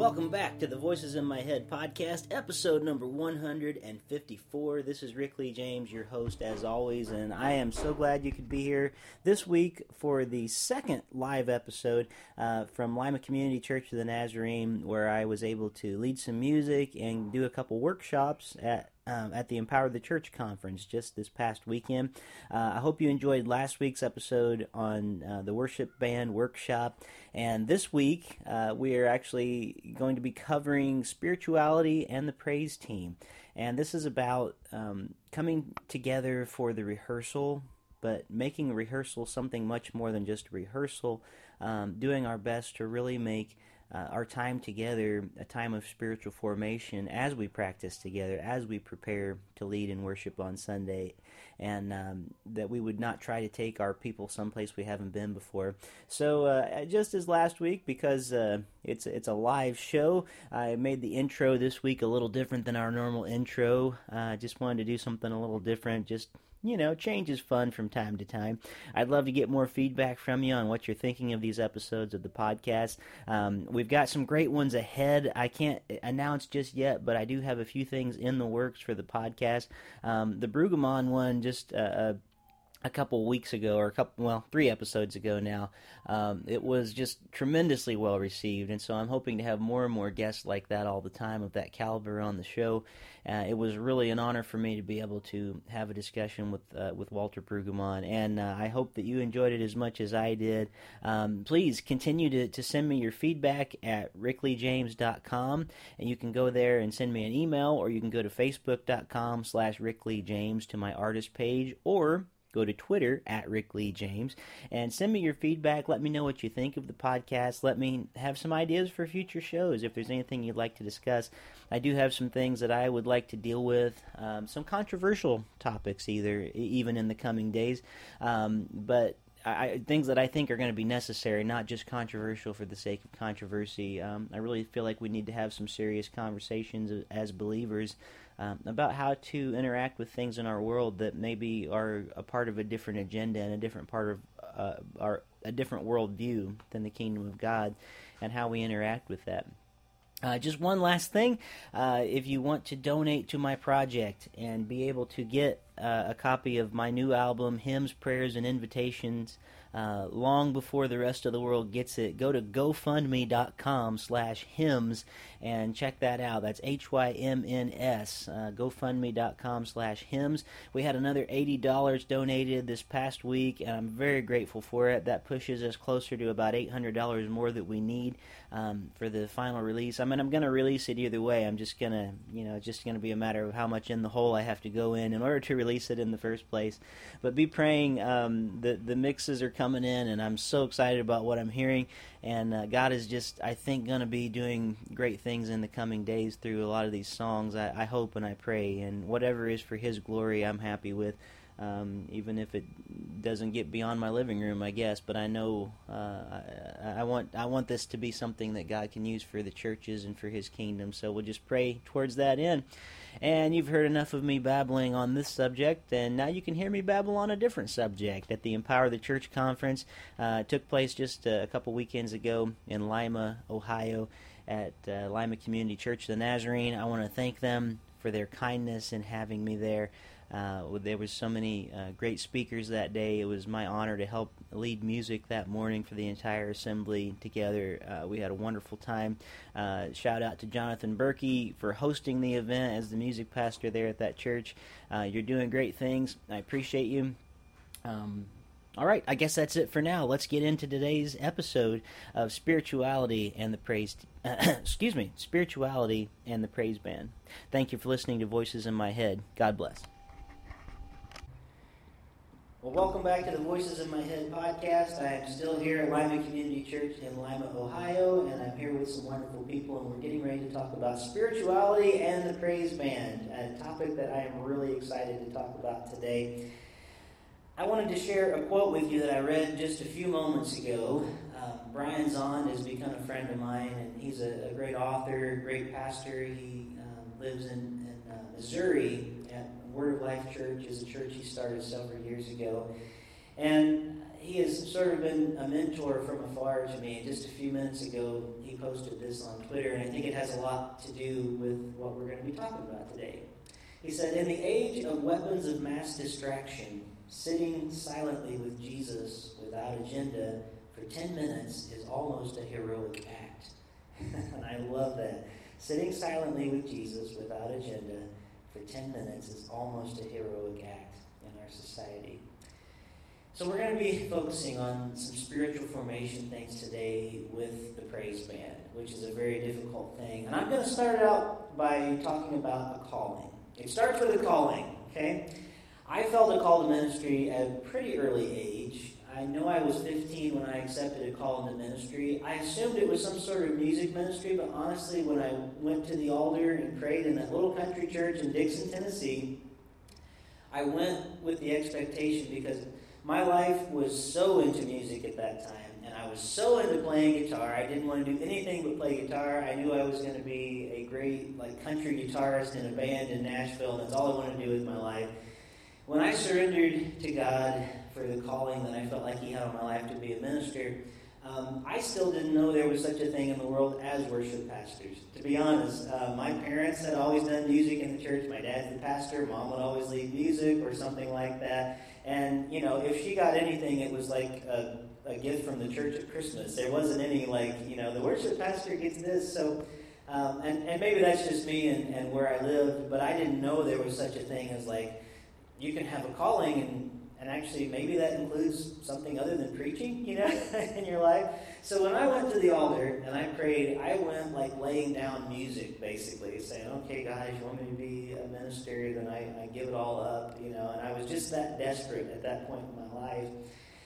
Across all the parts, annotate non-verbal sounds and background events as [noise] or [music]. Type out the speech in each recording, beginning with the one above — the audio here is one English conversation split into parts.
Welcome back to the Voices in My Head podcast, episode number 154. This is Rick Lee James, your host, as always, and I am so glad you could be here this week for the second live episode uh, from Lima Community Church of the Nazarene, where I was able to lead some music and do a couple workshops at um, at the Empower the Church conference just this past weekend. Uh, I hope you enjoyed last week's episode on uh, the worship band workshop. And this week, uh, we are actually going to be covering spirituality and the praise team. And this is about um, coming together for the rehearsal but making rehearsal something much more than just rehearsal, um, doing our best to really make uh, our time together a time of spiritual formation as we practice together, as we prepare to lead and worship on Sunday, and um, that we would not try to take our people someplace we haven't been before. So, uh, just as last week, because uh, it's it's a live show, I made the intro this week a little different than our normal intro. I uh, just wanted to do something a little different, just you know, change is fun from time to time. I'd love to get more feedback from you on what you're thinking of these episodes of the podcast. Um, we've got some great ones ahead. I can't announce just yet, but I do have a few things in the works for the podcast. Um, the Brueggemann one just. Uh, a couple weeks ago, or a couple, well, three episodes ago now. Um, it was just tremendously well received, and so I'm hoping to have more and more guests like that all the time of that caliber on the show. Uh, it was really an honor for me to be able to have a discussion with uh, with Walter Brueggemann, and uh, I hope that you enjoyed it as much as I did. Um, please continue to, to send me your feedback at rickleejames.com, and you can go there and send me an email, or you can go to facebook.com slash rickleyjames to my artist page, or go to Twitter at Rick Lee James and send me your feedback. Let me know what you think of the podcast. Let me have some ideas for future shows if there's anything you'd like to discuss. I do have some things that I would like to deal with, um, some controversial topics, either even in the coming days. Um, but I, things that I think are going to be necessary, not just controversial for the sake of controversy. Um, I really feel like we need to have some serious conversations as believers um, about how to interact with things in our world that maybe are a part of a different agenda and a different part of uh, our a different worldview than the kingdom of God, and how we interact with that. Uh, just one last thing. Uh, if you want to donate to my project and be able to get uh, a copy of my new album, Hymns, Prayers, and Invitations, uh, long before the rest of the world gets it, go to GoFundMe.com slash hymns and check that out. That's H-Y-M-N-S, uh, GoFundMe.com slash hymns. We had another $80 donated this past week, and I'm very grateful for it. That pushes us closer to about $800 more that we need um, for the final release. I mean, I'm going to release it either way. I'm just going to, you know, it's just going to be a matter of how much in the hole I have to go in in order to release it in the first place. But be praying. Um, the, the mixes are coming in, and I'm so excited about what I'm hearing. And uh, God is just, I think, going to be doing great things in the coming days through a lot of these songs. I, I hope and I pray, and whatever is for His glory, I'm happy with. Um, even if it doesn't get beyond my living room, I guess. But I know uh, I, I, want I want this to be something that God can use for the churches and for His kingdom. So we'll just pray towards that end. And you've heard enough of me babbling on this subject, and now you can hear me babble on a different subject at the Empower the Church conference. Uh, took place just a couple weekends ago in Lima, Ohio, at uh, Lima Community Church of the Nazarene. I want to thank them for their kindness in having me there. Uh, there was so many uh, great speakers that day. It was my honor to help lead music that morning for the entire assembly together. Uh, we had a wonderful time. Uh, shout out to Jonathan Berkey for hosting the event as the music pastor there at that church. Uh, you're doing great things. I appreciate you. Um, all right, I guess that's it for now. Let's get into today's episode of spirituality and the praise. [clears throat] excuse me, spirituality and the praise band. Thank you for listening to Voices in My Head. God bless. Well, welcome back to the Voices in My Head podcast. I am still here at Lima Community Church in Lima, Ohio, and I'm here with some wonderful people, and we're getting ready to talk about spirituality and the praise band, a topic that I am really excited to talk about today. I wanted to share a quote with you that I read just a few moments ago. Um, Brian Zahnd has become a friend of mine, and he's a, a great author, great pastor. He um, lives in, in uh, Missouri Word of Life Church is a church he started several years ago. And he has sort of been a mentor from afar to me. Just a few minutes ago, he posted this on Twitter, and I think it has a lot to do with what we're going to be talking about today. He said, In the age of weapons of mass distraction, sitting silently with Jesus without agenda for 10 minutes is almost a heroic act. [laughs] and I love that. Sitting silently with Jesus without agenda for 10 minutes is almost a heroic act in our society. So, we're going to be focusing on some spiritual formation things today with the praise band, which is a very difficult thing. And I'm going to start out by talking about a calling. It starts with a calling, okay? I felt a call to ministry at a pretty early age. I know I was 15 when I accepted a call into ministry. I assumed it was some sort of music ministry, but honestly, when I went to the altar and prayed in that little country church in Dixon, Tennessee, I went with the expectation because my life was so into music at that time, and I was so into playing guitar. I didn't want to do anything but play guitar. I knew I was going to be a great like country guitarist in a band in Nashville, and that's all I wanted to do with my life. When I surrendered to God for the calling that I felt like He had on my life to be a minister, um, I still didn't know there was such a thing in the world as worship pastors. To be honest, uh, my parents had always done music in the church. My dad's the pastor. Mom would always lead music or something like that. And, you know, if she got anything, it was like a, a gift from the church at Christmas. There wasn't any, like, you know, the worship pastor gets this. So, um, and, and maybe that's just me and, and where I lived, but I didn't know there was such a thing as, like, you can have a calling and and actually maybe that includes something other than preaching you know [laughs] in your life. So when i went to the altar and i prayed i went like laying down music basically saying okay guys you want me to be a minister? Then I, I give it all up you know and i was just that desperate at that point in my life.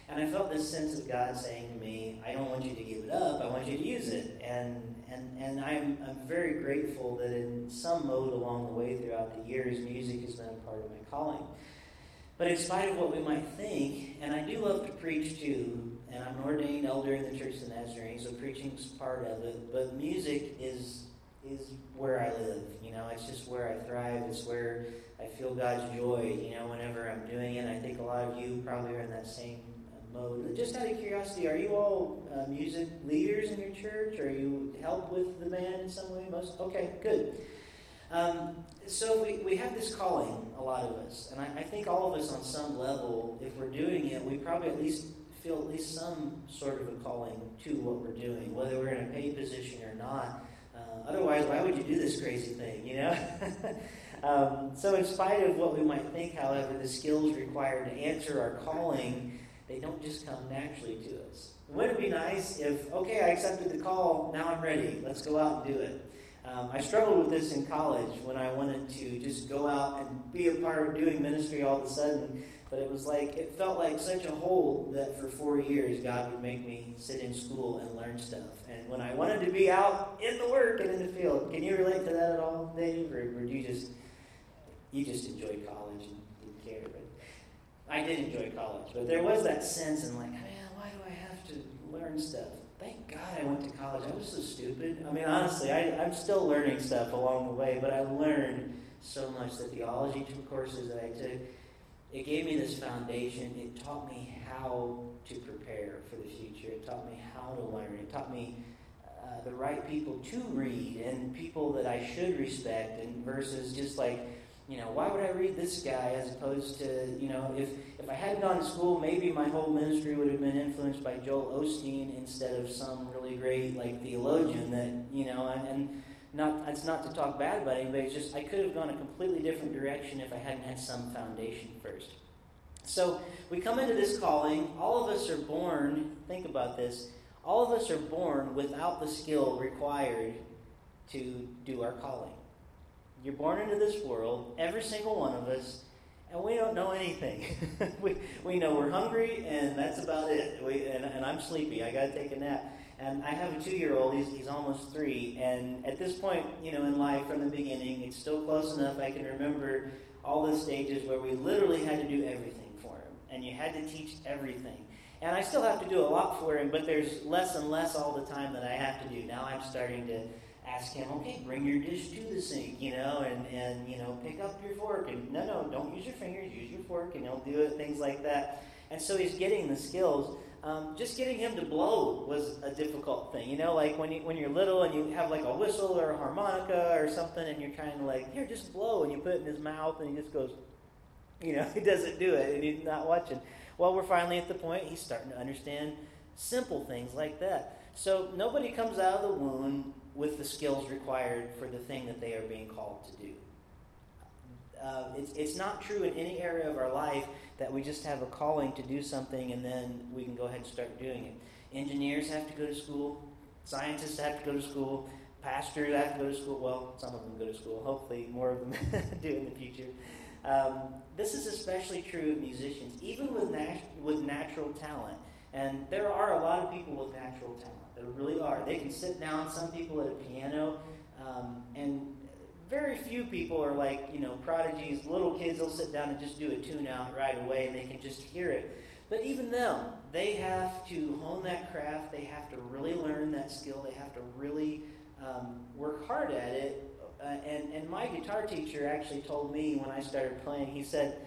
And i felt this sense of god saying to me i don't want you to give it up. I want you to use it and and and i'm i'm very grateful that in some mode along the way throughout the years music has been a part of my calling but in spite of what we might think, and I do love to preach too, and I'm an ordained elder in the Church of the Nazarene, so preaching's part of it. But music is is where I live. You know, it's just where I thrive. It's where I feel God's joy. You know, whenever I'm doing it, I think a lot of you probably are in that same mode. Just out of curiosity, are you all uh, music leaders in your church? Or you help with the band in some way? Most okay, good. Um, so we, we have this calling, a lot of us, and I, I, think all of us on some level, if we're doing it, we probably at least feel at least some sort of a calling to what we're doing, whether we're in a paid position or not. Uh, otherwise, why would you do this crazy thing, you know? [laughs] um, so in spite of what we might think, however, the skills required to answer our calling, they don't just come naturally to us. Wouldn't it be nice if, okay, I accepted the call, now I'm ready, let's go out and do it. Um, I struggled with this in college when I wanted to just go out and be a part of doing ministry all of a sudden. But it was like, it felt like such a hole that for four years God would make me sit in school and learn stuff. And when I wanted to be out in the work and in the field, can you relate to that at all, Dave? Or, or you just, you just enjoyed college and I did enjoy college. But there was that sense in like, man, why do I have to learn stuff? thank God I went to college. I was so stupid. I mean, honestly, I, I'm still learning stuff along the way, but I learned so much. The theology courses that I took, it gave me this foundation. It taught me how to prepare for the future. It taught me how to learn. It taught me uh, the right people to read and people that I should respect, and versus just like you know, why would I read this guy as opposed to, you know, if, if I hadn't gone to school, maybe my whole ministry would have been influenced by Joel Osteen instead of some really great, like, theologian that, you know, and, and not, it's not to talk bad about anybody, it's just I could have gone a completely different direction if I hadn't had some foundation first. So we come into this calling. All of us are born, think about this, all of us are born without the skill required to do our calling. You're born into this world, every single one of us, and we don't know anything. [laughs] we, we know we're hungry, and that's about it. We, and, and I'm sleepy. I got to take a nap. And I have a two year old, he's, he's almost three. And at this point, you know, in life from the beginning, it's still close enough. I can remember all the stages where we literally had to do everything for him. And you had to teach everything. And I still have to do a lot for him, but there's less and less all the time that I have to do. Now I'm starting to ask him, okay, bring your dish to the sink, you know, and, and you know, pick up your fork. And no, no, don't use your fingers, use your fork, and he'll do it, things like that. And so he's getting the skills. Um, just getting him to blow was a difficult thing. You know, like when, you, when you're little and you have like a whistle or a harmonica or something and you're kind of like, here, just blow. And you put it in his mouth and he just goes, you know, [laughs] he doesn't do it and he's not watching. Well, we're finally at the point he's starting to understand simple things like that. So nobody comes out of the womb with the skills required for the thing that they are being called to do. Uh, it's, it's not true in any area of our life that we just have a calling to do something and then we can go ahead and start doing it. Engineers have to go to school, scientists have to go to school, pastors have to go to school. Well, some of them go to school. Hopefully, more of them [laughs] do in the future. Um, this is especially true of musicians, even with, nat- with natural talent. And there are a lot of people with natural talent. There really are. They can sit down, some people at a piano, um, and very few people are like, you know, prodigies. Little kids will sit down and just do a tune out right away and they can just hear it. But even them, they have to hone that craft. They have to really learn that skill. They have to really um, work hard at it. Uh, and, and my guitar teacher actually told me when I started playing, he said,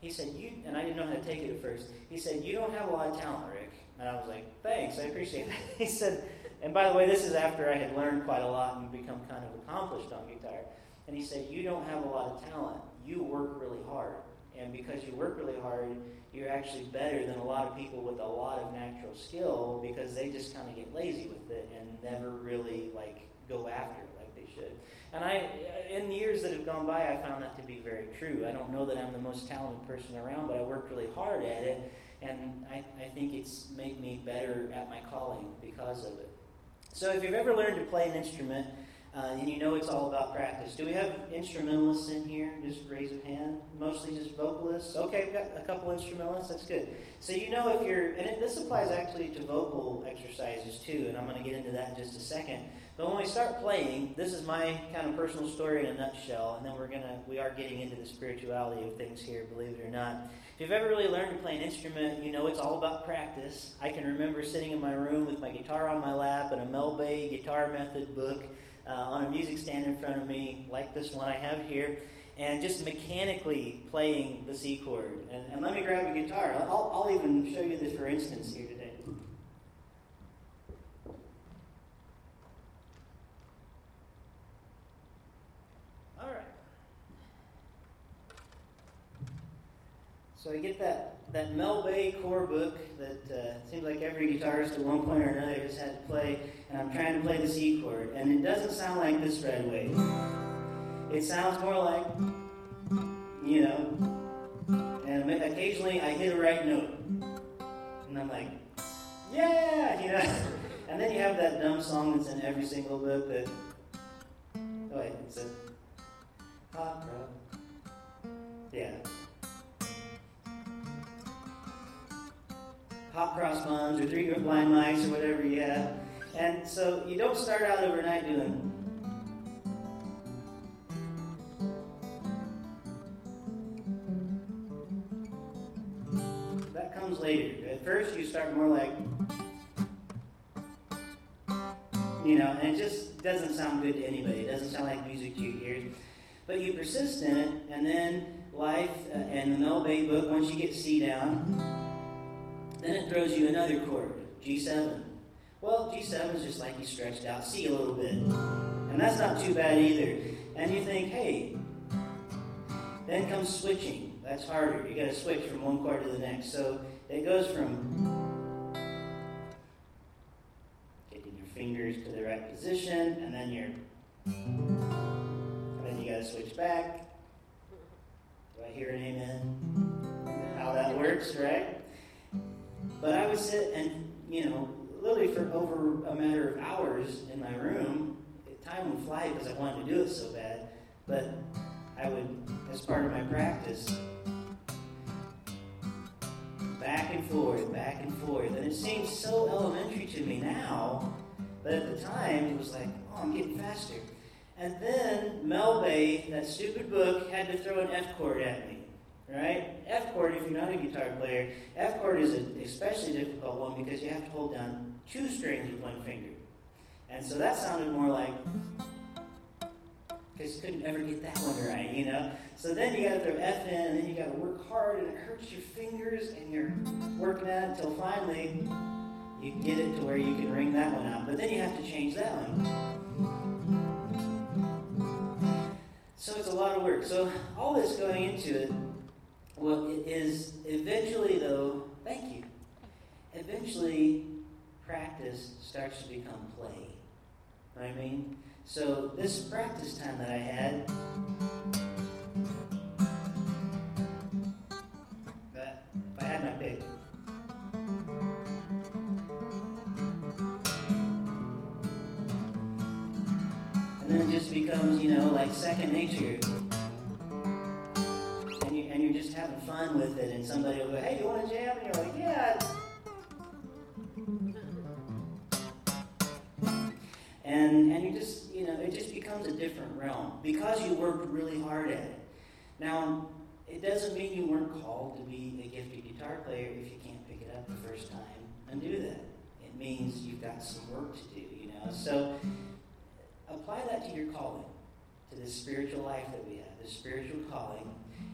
he said, you, and I didn't know how to take it at first. He said, you don't have a lot of talent, Rick. And I was like, thanks, I appreciate that. [laughs] he said, and by the way, this is after I had learned quite a lot and become kind of accomplished on guitar. And he said, You don't have a lot of talent. You work really hard. And because you work really hard, you're actually better than a lot of people with a lot of natural skill because they just kind of get lazy with it and never really like go after it like they should. And I, in the years that have gone by, I found that to be very true. I don't know that I'm the most talented person around, but I worked really hard at it, and I, I think it's made me better at my calling because of it. So if you've ever learned to play an instrument, uh, and you know it's all about practice. Do we have instrumentalists in here? Just raise a hand. Mostly just vocalists. Okay, we've got a couple instrumentalists. That's good. So you know if you're, and it, this applies actually to vocal exercises too, and I'm going to get into that in just a second. But when we start playing, this is my kind of personal story in a nutshell, and then we're gonna, we are getting into the spirituality of things here, believe it or not. If you've ever really learned to play an instrument, you know it's all about practice. I can remember sitting in my room with my guitar on my lap and a Mel Bay guitar method book uh, on a music stand in front of me, like this one I have here, and just mechanically playing the C chord. And, and let me grab a guitar. I'll, I'll even show you this for instance here today. All right. So I get that, that Mel Bay core book that uh, seems like every guitarist at one point or another has had to play and I'm trying to play the C chord, and it doesn't sound like this right away. It sounds more like, you know, and occasionally I hit a right note, and I'm like, yeah, [laughs] you know. And then you have that dumb song that's in every single book that, oh wait, it's a rod. Yeah. Hot cross buns or three blind mice or whatever you have. And so you don't start out overnight doing. That comes later. At first, you start more like. You know, and it just doesn't sound good to anybody. It doesn't sound like music to your ears. But you persist in it, and then life uh, and the Mel Bay book, once you get C down, then it throws you another chord, G7. Well, G7 is just like you stretched out C a little bit. And that's not too bad either. And you think, hey, then comes switching. That's harder. You got to switch from one chord to the next. So it goes from getting your fingers to the right position, and then you're, and then you got to switch back. Do I hear an amen? How that works, right? But I would sit and, you know, literally for over a matter of hours in my room. Time would fly because I wanted to do it so bad, but I would, as part of my practice, back and forth, back and forth. And it seems so elementary to me now, but at the time it was like, oh, I'm getting faster. And then Mel Bay, that stupid book, had to throw an F chord at me right? F chord, if you're not a guitar player, F chord is an especially difficult one because you have to hold down two strings with one finger. And so that sounded more like, because you couldn't ever get that one right, you know? So then you got to throw F in, and then you got to work hard, and it hurts your fingers, and you're working at it until finally you get it to where you can ring that one out. But then you have to change that one. So it's a lot of work. So all this going into it, well, it is eventually though. Thank you. Eventually, practice starts to become play. I mean? So this practice time that I had. If I had my pick. And then it just becomes, you know, like second nature. You're just having fun with it, and somebody will go, hey, you want to jam? And you're like, yeah. And, and you just, you know, it just becomes a different realm because you worked really hard at it. Now, it doesn't mean you weren't called to be a gifted guitar player if you can't pick it up the first time and do that. It means you've got some work to do, you know. So apply that to your calling, to the spiritual life that we have, the spiritual calling.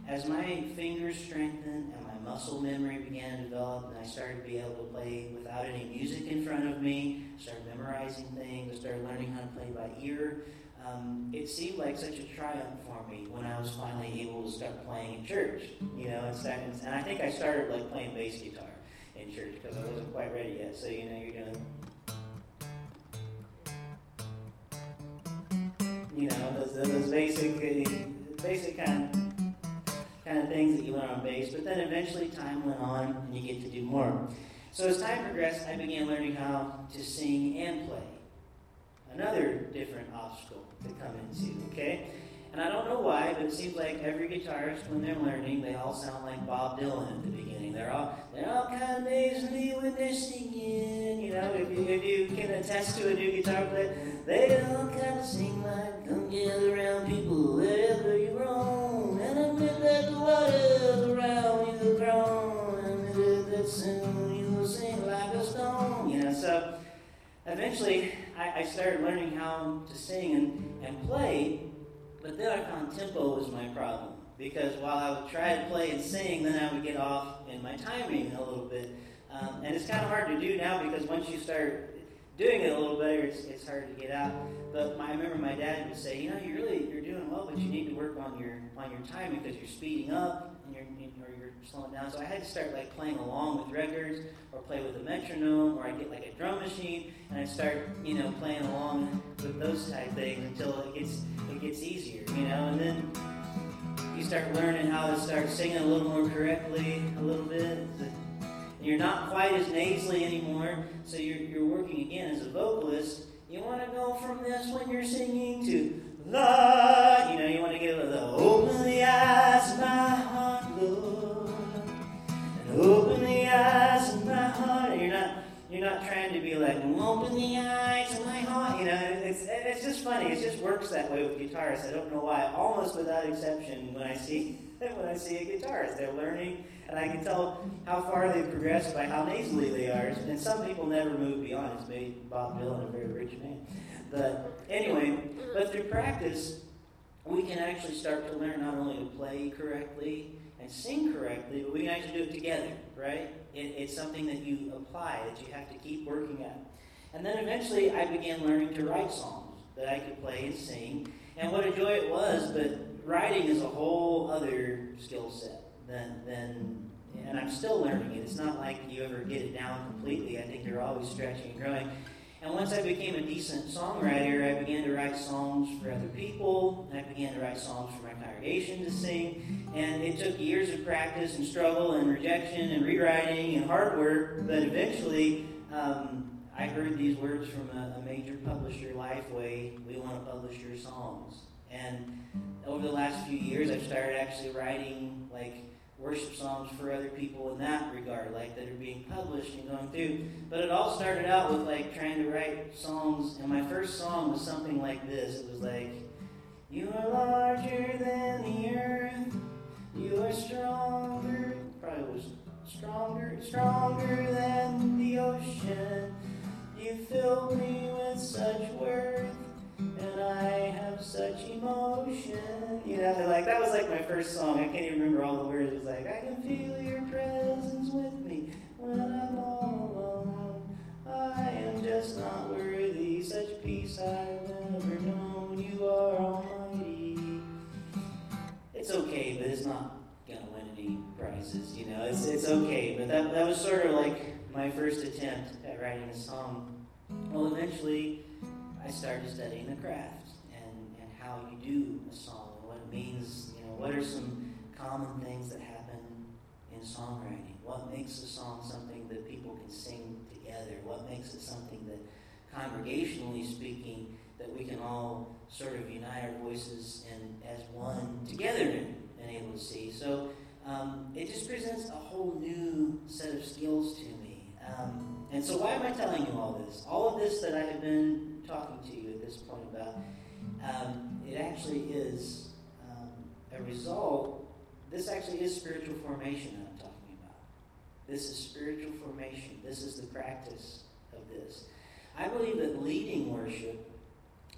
As my fingers strengthened and my muscle memory began to develop, and I started to be able to play without any music in front of me, started memorizing things, started learning how to play by ear. Um, it seemed like such a triumph for me when I was finally able to start playing in church, you know, and, start, and I think I started like playing bass guitar in church because I wasn't quite ready yet. So you know, you're doing you know, those, those basic, basic kind of, kind of things that you learn on bass. But then eventually time went on and you get to do more. So as time progressed, I began learning how to sing and play. Another different obstacle to come into, okay? And I don't know why, but it seems like every guitarist, when they're learning, they all sound like Bob Dylan at the beginning. They're all they're all kind of nasally when they're singing. You know, if you, if you can attest to a new guitar player, they all kind of sing like, "Come gather around, people, wherever you roam, the waters around you grown, and admit that soon you will sing like a stone." You know, so eventually I, I started learning how to sing and, and play. But then I found tempo was my problem because while I would try to play and sing, then I would get off in my timing a little bit. Um, and it's kind of hard to do now because once you start doing it a little better, it's, it's hard to get out. But my, I remember my dad would say, you know, you really you're doing well, but you need to work on your on your timing because you're speeding up and you're or you're slowing down. So I had to start like playing along with records or play with a metronome or I get like a drum machine and I start you know playing along with those type things until it gets it gets easier, you know, and then you start learning how to start singing a little more correctly a little bit. You're not quite as nasally anymore, so you're, you're working again as a vocalist. You want to go from this when you're singing to la, you know, you want to get the open the eyes of my heart, Lord, and open the eyes of my heart. And you're not you're not trying to be like open the eyes of my heart. You know, it's it's just funny. It just works that way with guitarists. I don't know why. Almost without exception, when I see [laughs] when I see a guitarist, they're learning and I can tell how far they've progressed by how nasally they are. And some people never move beyond. It's made Bob Dylan a very rich man. But anyway, but through practice, we can actually start to learn not only to play correctly and sing correctly, but we can actually do it together, right? It, it's something that you apply, that you have to keep working at. And then eventually I began learning to write songs that I could play and sing. And what a joy it was, but writing is a whole other skill set than, than and I'm still learning it. It's not like you ever get it down completely. I think you're always stretching and growing. And once I became a decent songwriter, I began to write songs for other people. I began to write songs for my congregation to sing. And it took years of practice and struggle and rejection and rewriting and hard work. But eventually, um, I heard these words from a, a major publisher, Lifeway. We want to publish your songs. And over the last few years, I've started actually writing like worship songs for other people in that regard, like that are being published and going through. But it all started out with like trying to write songs, and my first song was something like this. It was like, You are larger than the earth, you are stronger, probably was stronger, stronger than the ocean. You fill me with such worth and I have such emotion. You know, like that was like my first song. I can't even remember all the words. It's like, I can feel your presence with me when I'm all alone. I am just not worthy, such peace I've never known. You are almighty. It's okay, but it's not gonna win any prizes. You know, it's it's okay. But that that was sort of like my first attempt at writing a song. Well, eventually. I started studying the craft and, and how you do a song and what it means, you know, what are some common things that happen in songwriting? What makes a song something that people can sing together? What makes it something that, congregationally speaking, that we can all sort of unite our voices and as one together and able to see. So um, it just presents a whole new set of skills to me. Um, and so why am I telling you all this? All of this that I have been talking to you at this point about, um, it actually is um, a result. This actually is spiritual formation that I'm talking about. This is spiritual formation. This is the practice of this. I believe that leading worship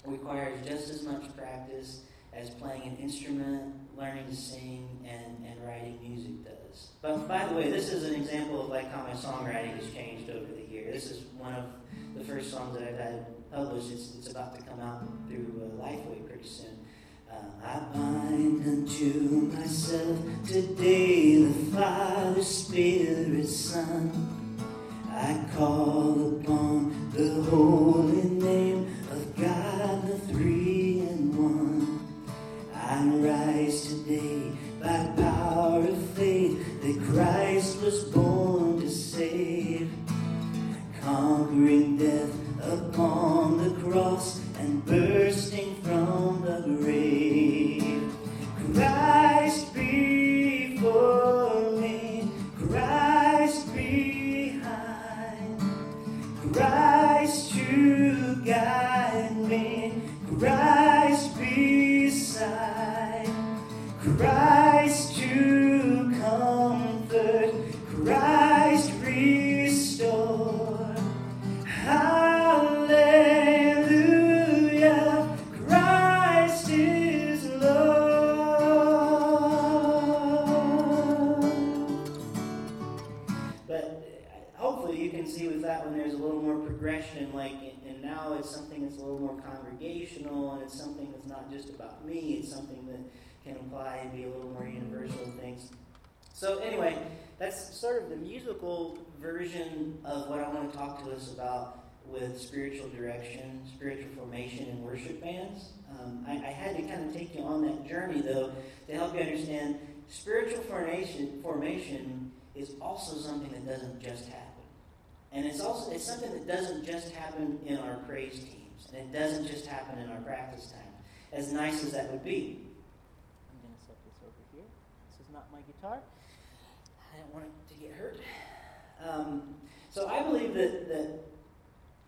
requires just as much practice as playing an instrument, learning to sing, and, and writing music does. But by the way, this is an example of like how my songwriting has changed over the year. This is one of songs that I've published. It's, it's about to come out through uh, Lifeway pretty soon. Uh, I bind unto myself today the Father, Spirit, Son. I call upon the holy name to us about with spiritual direction, spiritual formation, and worship bands. Um, I, I had to kind of take you on that journey, though, to help you understand spiritual formation, formation is also something that doesn't just happen. And it's also it's something that doesn't just happen in our praise teams, and it doesn't just happen in our practice time. As nice as that would be. I'm going to set this over here. This is not my guitar. I don't want it to get hurt. Um, so I believe that, that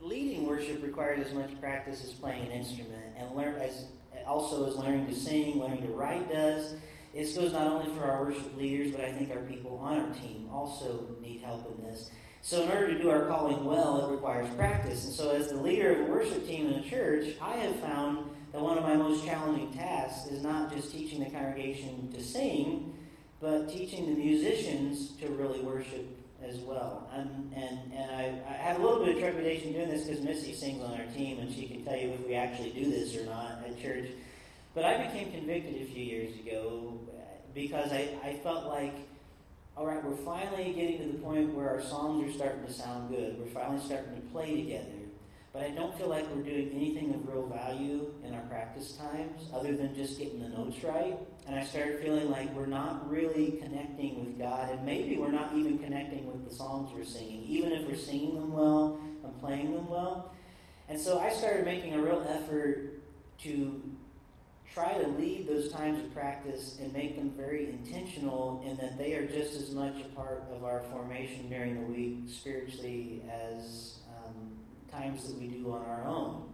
leading worship requires as much practice as playing an instrument, and learn as also as learning to sing, learning to write does. This goes not only for our worship leaders, but I think our people on our team also need help in this. So, in order to do our calling well, it requires practice. And so, as the leader of a worship team in a church, I have found that one of my most challenging tasks is not just teaching the congregation to sing, but teaching the musicians to really worship as well. And, and, and I, I have a little bit of trepidation doing this because Missy sings on our team, and she can tell you if we actually do this or not at church. But I became convicted a few years ago uh, because I, I felt like all right, we're finally getting to the point where our songs are starting to sound good. We're finally starting to play together. But I don't feel like we're doing anything of real value in our practice times other than just getting the notes right. And I started feeling like we're not really connecting with God, and maybe we're not even connecting with the songs we're singing, even if we're singing them well and playing them well. And so I started making a real effort to try to lead those times of practice and make them very intentional in that they are just as much a part of our formation during the week spiritually as times that we do on our own.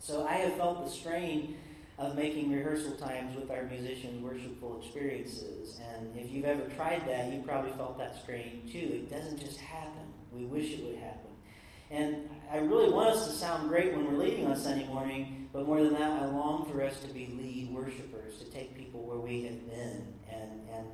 So I have felt the strain of making rehearsal times with our musicians worshipful experiences. And if you've ever tried that, you probably felt that strain too. It doesn't just happen. We wish it would happen. And I really want us to sound great when we're leading on Sunday morning, but more than that, I long for us to be lead worshipers, to take people where we have been and, and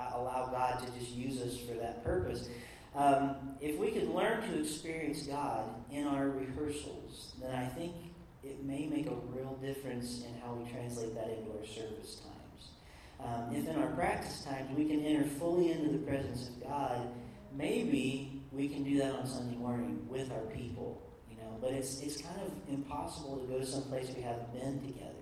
uh, allow God to just use us for that purpose. Um, if we could learn to experience God in our rehearsals, then I think it may make a real difference in how we translate that into our service times. um, if in our practice times we can enter fully into the presence of God, maybe we can do that on Sunday morning with our people, you know. But it's it's kind of impossible to go to some place we haven't been together.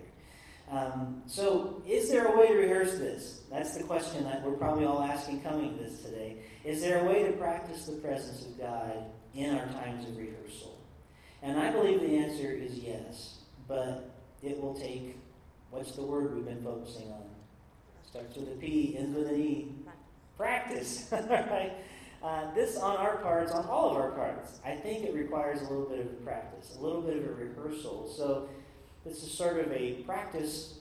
Um, so, is there a way to rehearse this? That's the question that we're probably all asking coming to this today. Is there a way to practice the presence of God in our times of rehearsal? And I believe the answer is yes, but it will take what's the word we've been focusing on? Starts with a P, ends with an E. Practice. [laughs] right? Uh, this on our parts, on all of our parts, I think it requires a little bit of practice, a little bit of a rehearsal. So this is sort of a practice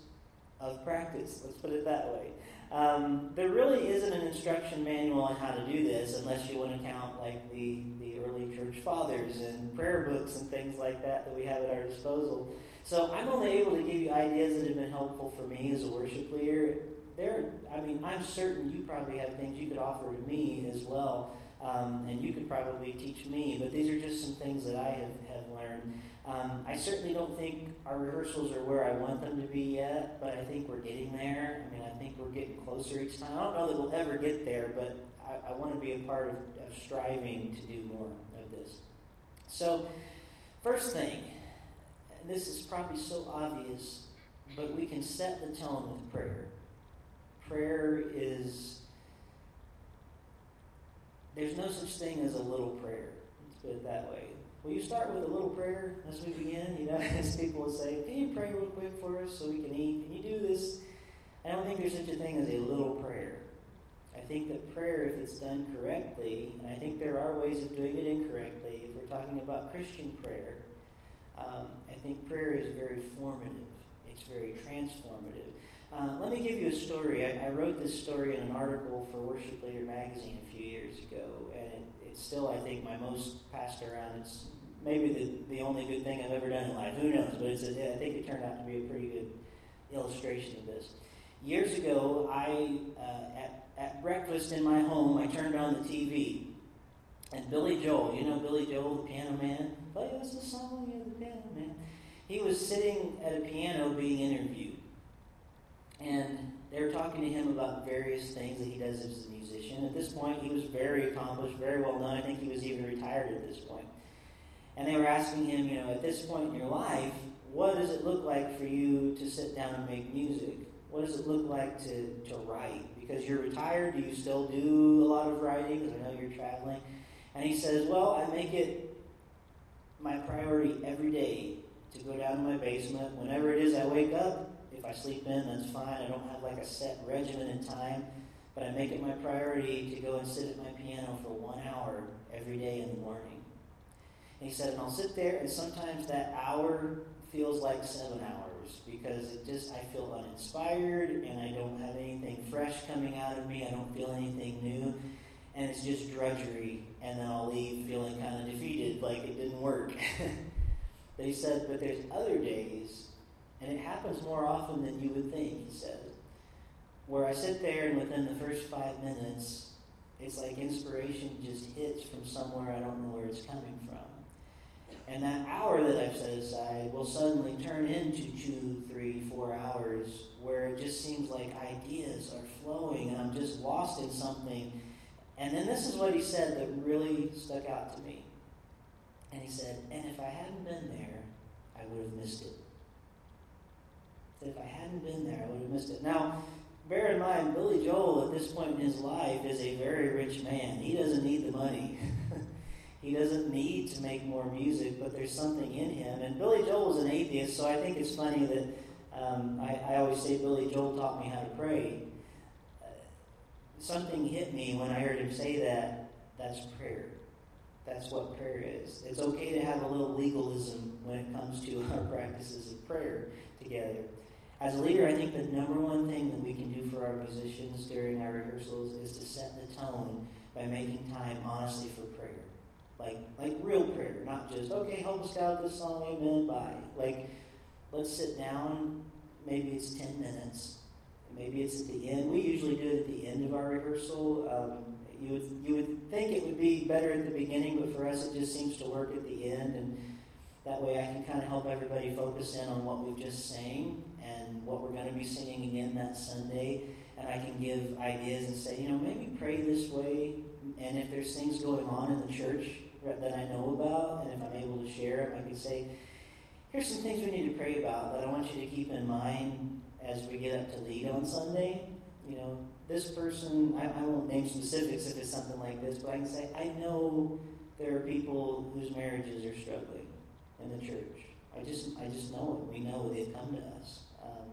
of practice, let's put it that way. Um, there really isn't an instruction manual on how to do this unless you want to count like the, the early church fathers and prayer books and things like that that we have at our disposal. So I'm only able to give you ideas that have been helpful for me as a worship leader. There, I mean, I'm certain you probably have things you could offer to me as well, um, and you could probably teach me. But these are just some things that I have, have learned. Um, I certainly don't think our rehearsals are where I want them to be yet, but I think we're getting there. I mean, I think we're getting closer each time. I don't know that we'll ever get there, but I, I want to be a part of, of striving to do more of this. So, first thing, this is probably so obvious, but we can set the tone with prayer. Prayer is, there's no such thing as a little prayer. Let's put it that way. Will you start with a little prayer as we begin? You know, [laughs] as people will say, Can you pray real quick for us so we can eat? Can you do this? I don't think there's such a thing as a little prayer. I think that prayer, if it's done correctly, and I think there are ways of doing it incorrectly, if we're talking about Christian prayer, um, I think prayer is very formative. It's very transformative. Uh, let me give you a story. I, I, wrote this story in an article for Worship Leader magazine a few years ago, and it, it's still, I think, my most passed around. It's maybe the, the only good thing I've ever done in life. Who knows? But it's think it turned out to be a pretty good illustration of this. Years ago, I uh, at, at breakfast in my home, I turned on the TV, and Billy Joel, you know Billy Joel, the piano man, play us a song, you the piano man. He was sitting at a piano being interviewed, and they were talking to him about various things that he does as a musician. At this point, he was very accomplished, very well known. I think he was even retired at this point. And they were asking him, you know, at this point in your life, what does it look like for you to sit down and make music? What does it look like to, to write? Because you're retired, do you still do a lot of writing? Because I know you're traveling. And he says, Well, I make it my priority every day to go down to my basement. Whenever it is I wake up, if I sleep in, that's fine. I don't have like a set regimen in time. But I make it my priority to go and sit at my piano for one hour every day in the morning. And he said, and I'll sit there, and sometimes that hour feels like seven hours because it just I feel uninspired and I don't have anything fresh coming out of me. I don't feel anything new, and it's just drudgery. And then I'll leave feeling kind of defeated, like it didn't work. [laughs] but he said, but there's other days, and it happens more often than you would think. He said, where I sit there and within the first five minutes, it's like inspiration just hits from somewhere I don't know where it's coming from. And that hour that I've set aside will suddenly turn into two, three, four hours where it just seems like ideas are flowing and I'm just lost in something. And then this is what he said that really stuck out to me. And he said, And if I hadn't been there, I would have missed it. If I hadn't been there, I would have missed it. Now, bear in mind, Billy Joel at this point in his life is a very rich man. He doesn't need the money. [laughs] He doesn't need to make more music, but there's something in him. And Billy Joel was an atheist, so I think it's funny that um, I, I, always say Billy Joel taught me how to pray. Uh, something hit me when I heard him say that. That's prayer. That's what prayer is. It's okay to have a little legalism when it comes to [laughs] our practices of prayer together. As a leader, I think the number one thing that we can do for our musicians during our rehearsals is to set the tone by making time honestly for prayer. Like, like real prayer, not just, okay, help us out this song, amen, bye. Like, let's sit down, maybe it's 10 minutes, maybe it's at the end. We usually do it at the end of our rehearsal. Um, you, would, you would think it would be better at the beginning, but for us it just seems to work at the end. And that way I can kind of help everybody focus in on what we've just sang and what we're going to be singing again that Sunday. and I can give ideas and say, you know, maybe pray this way. And if there's things going on in the church that I know about, and if I'm able to share them, I can say, here's some things we need to pray about that I want you to keep in mind as we get up to lead on Sunday. You know, this person, I, I won't name specifics if it's something like this, but I can say, I know there are people whose marriages are struggling in the church. I just, I just know it. We know they've come to us. Um,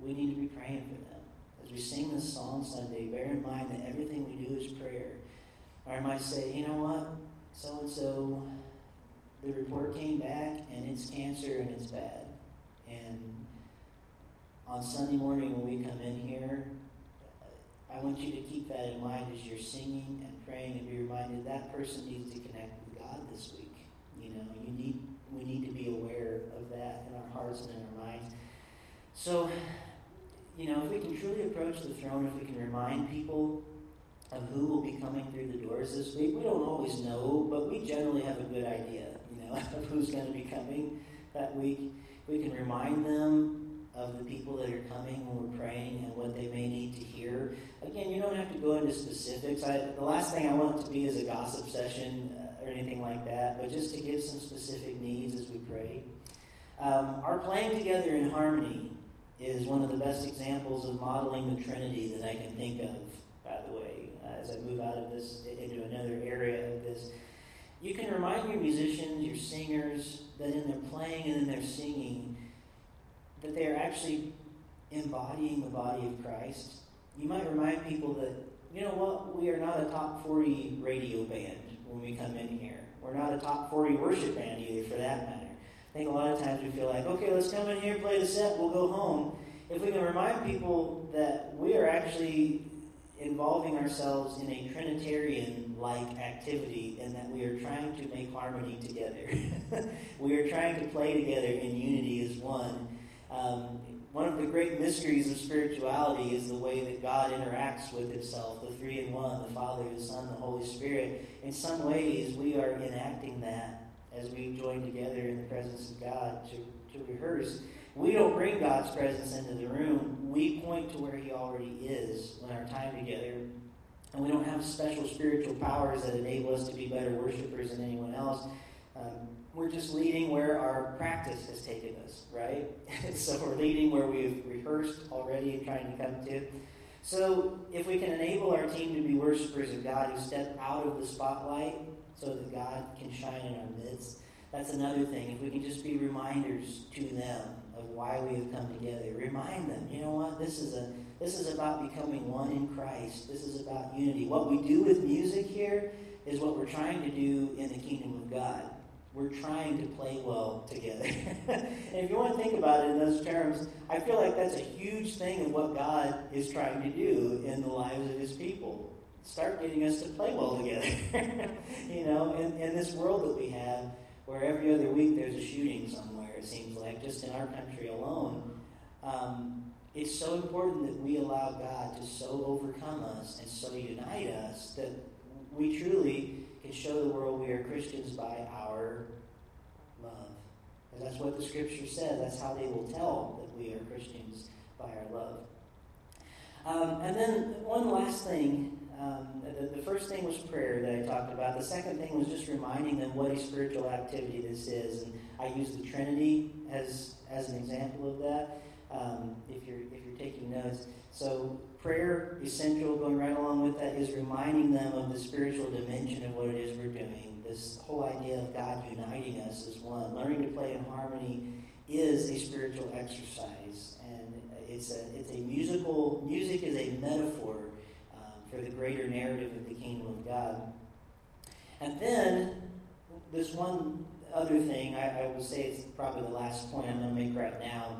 we need to be praying for them. As we sing this song Sunday, bear in mind that everything we do is prayer. Or I might say, you know what, so and so, the report came back and it's cancer and it's bad. And on Sunday morning when we come in here, I want you to keep that in mind as you're singing and praying and be reminded that person needs to connect with God this week. You know, you need we need to be aware of that in our hearts and in our minds. So, you know, if we can truly approach the throne, if we can remind people of who will be coming through the doors this week, we don't always know, but we generally have a good idea, you know, [laughs] of who's going to be coming that week. We can remind them of the people that are coming when we're praying and what they may need to hear. Again, you don't have to go into specifics. I, the last thing I want it to be is a gossip session uh, or anything like that, but just to give some specific needs as we pray. Um, our playing together in harmony is one of the best examples of modeling the Trinity that I can think of, by the way, as I move out of this into another area of this. You can remind your musicians, your singers, that in their playing and in their singing, that they are actually embodying the body of Christ. You might remind people that, you know what, we are not a top 40 radio band when we come in here. We're not a top 40 worship band either, for that matter. I think a lot of times we feel like, okay, let's come in here, play the set, we'll go home. If we can remind people that we are actually involving ourselves in a Trinitarian like activity and that we are trying to make harmony together. [laughs] we are trying to play together in unity as one. Um, one of the great mysteries of spirituality is the way that God interacts with Himself, the three in one, the Father, the Son, the Holy Spirit. In some ways, we are enacting that as we join together in the presence of God to, to rehearse. We don't bring God's presence into the room. We point to where He already is in our time together. And we don't have special spiritual powers that enable us to be better worshipers than anyone else. Um, we're just leading where our practice has taken us, right? [laughs] so we're leading where we've rehearsed already and trying to come to. So if we can enable our team to be worshipers of God who step out of the spotlight so that God can shine in our midst, that's another thing. If we can just be reminders to them why we have come together, remind them, you know what, this is a this is about becoming one in Christ. This is about unity. What we do with music here is what we're trying to do in the kingdom of God we're trying to play well together. [laughs] and if you want to think about it in those terms, I feel like that's a huge thing of what God is trying to do in the lives of his people. Start getting us to play well together. [laughs] you know, in, in this world that we have, where every other week there's a shooting somewhere, it seems like, just in our country alone. Um, it's so important that we allow God to so overcome us and so unite us that we truly can show the world we are Christians by our love. And that's what the scripture says. That's how they will tell that we are Christians by our love. Um, and then one last thing. Um, the, the first thing was prayer that I talked about. The second thing was just reminding them what a spiritual activity this is. And I use the Trinity as, as an example of that. Um, if you're if you're taking notes, so prayer, essential, going right along with that, is reminding them of the spiritual dimension of what it is we're doing. This whole idea of God uniting us as one. Learning to play in harmony is a spiritual exercise, and it's a it's a musical. Music is a metaphor for the greater narrative of the kingdom of God. And then this one other thing I, I will say it's probably the last point I'm going to make right now.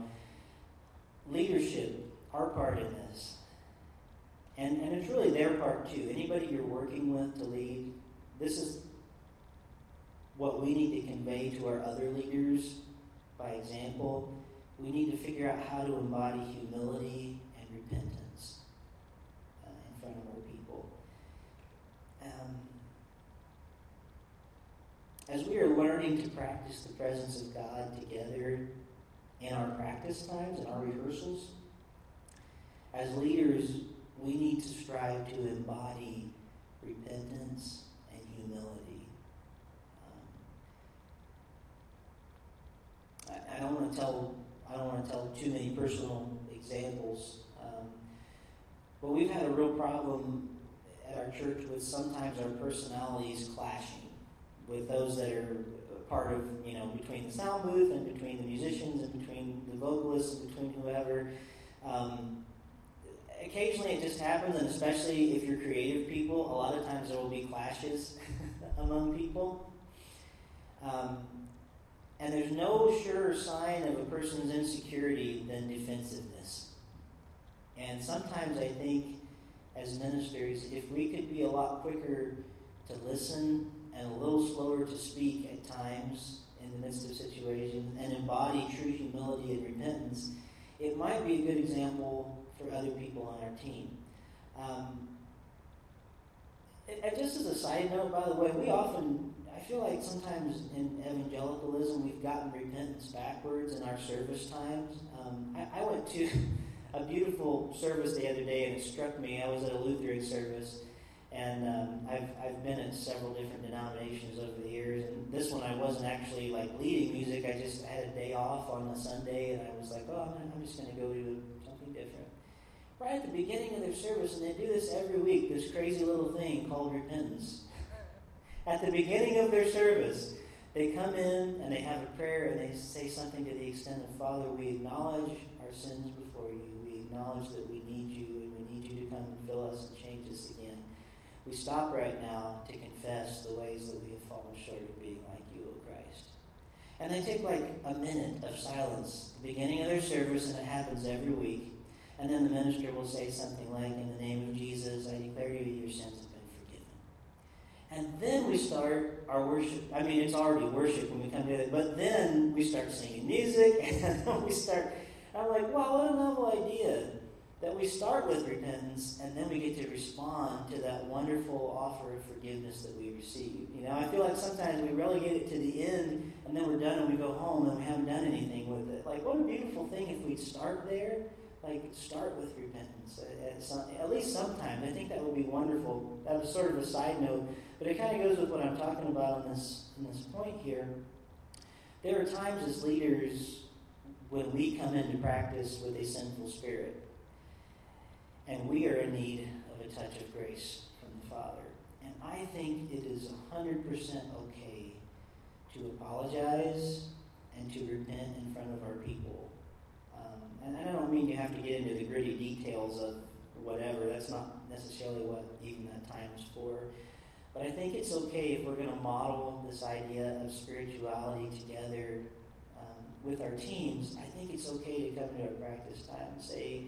Leadership, our part in this and, and it's really their part too. Anybody you're working with to lead, this is what we need to convey to our other leaders by example. We need to figure out how to embody humility and repentance uh, in front of our people. Um, as we are learning to practice the presence of God together in our practice times and our rehearsals, as leaders, we need to strive to embody repentance and humility. Um, I, I, don't want to tell I don't want to tell too many personal examples, um, but we've had a real problem at our church with sometimes our personalities clashing with those that are part of you know between the sound booth and between the musicians and between the vocalists and between whoever. Um, occasionally it just happens, and especially if you're creative people, a lot of times there will be clashes [laughs] among people. Um, and there's no surer sign of a person's insecurity than defensiveness. And sometimes I think, as ministers, if we could be a lot quicker to listen and a little slower to speak at times in the midst of situations and embody true humility and repentance, it might be a good example for other people on our team. Um, and just as a side note, by the way, we often, I feel like sometimes in evangelicalism, we've gotten repentance backwards in our service times. Um, I, I went to [laughs] a beautiful service the other day, and it struck me. I was at a Lutheran service, and um, I've, I've been in several different denominations over the years. And this one, I wasn't actually like leading music. I just had a day off on a Sunday, and I was like, oh, I'm just going to go do something different. Right at the beginning of their service, and they do this every week, this crazy little thing called repentance. [laughs] At the beginning of their service, they come in and they have a prayer and they say something to the extent of, Father, we acknowledge our sins before you. Acknowledge that we need you and we need you to come and fill us and change us again. We stop right now to confess the ways that we have fallen short of being like you, O Christ. And they take like a minute of silence, the beginning of their service, and it happens every week. And then the minister will say something like, In the name of Jesus, I declare you your sins have been forgiven. And then we start our worship. I mean, it's already worship when we come to it, but then we start singing music, [laughs] and then we start. I'm like, wow, what a novel idea that we start with repentance and then we get to respond to that wonderful offer of forgiveness that we receive. You know, I feel like sometimes we relegate it to the end and then we're done and we go home and we haven't done anything with it. Like, what a beautiful thing if we'd start there. Like, start with repentance at, some, at least sometimes. I think that would be wonderful. That was sort of a side note, but it kind of goes with what I'm talking about in this, in this point here. There are times as leaders when we come into practice with a sinful spirit and we are in need of a touch of grace from the Father. And I think it is 100% okay to apologize and to repent in front of our people. Um, and I don't mean you have to get into the gritty details of whatever, that's not necessarily what even that time is for. But I think it's okay if we're going to model this idea of spirituality together with our teams. I think it's okay to come to our practice time and say,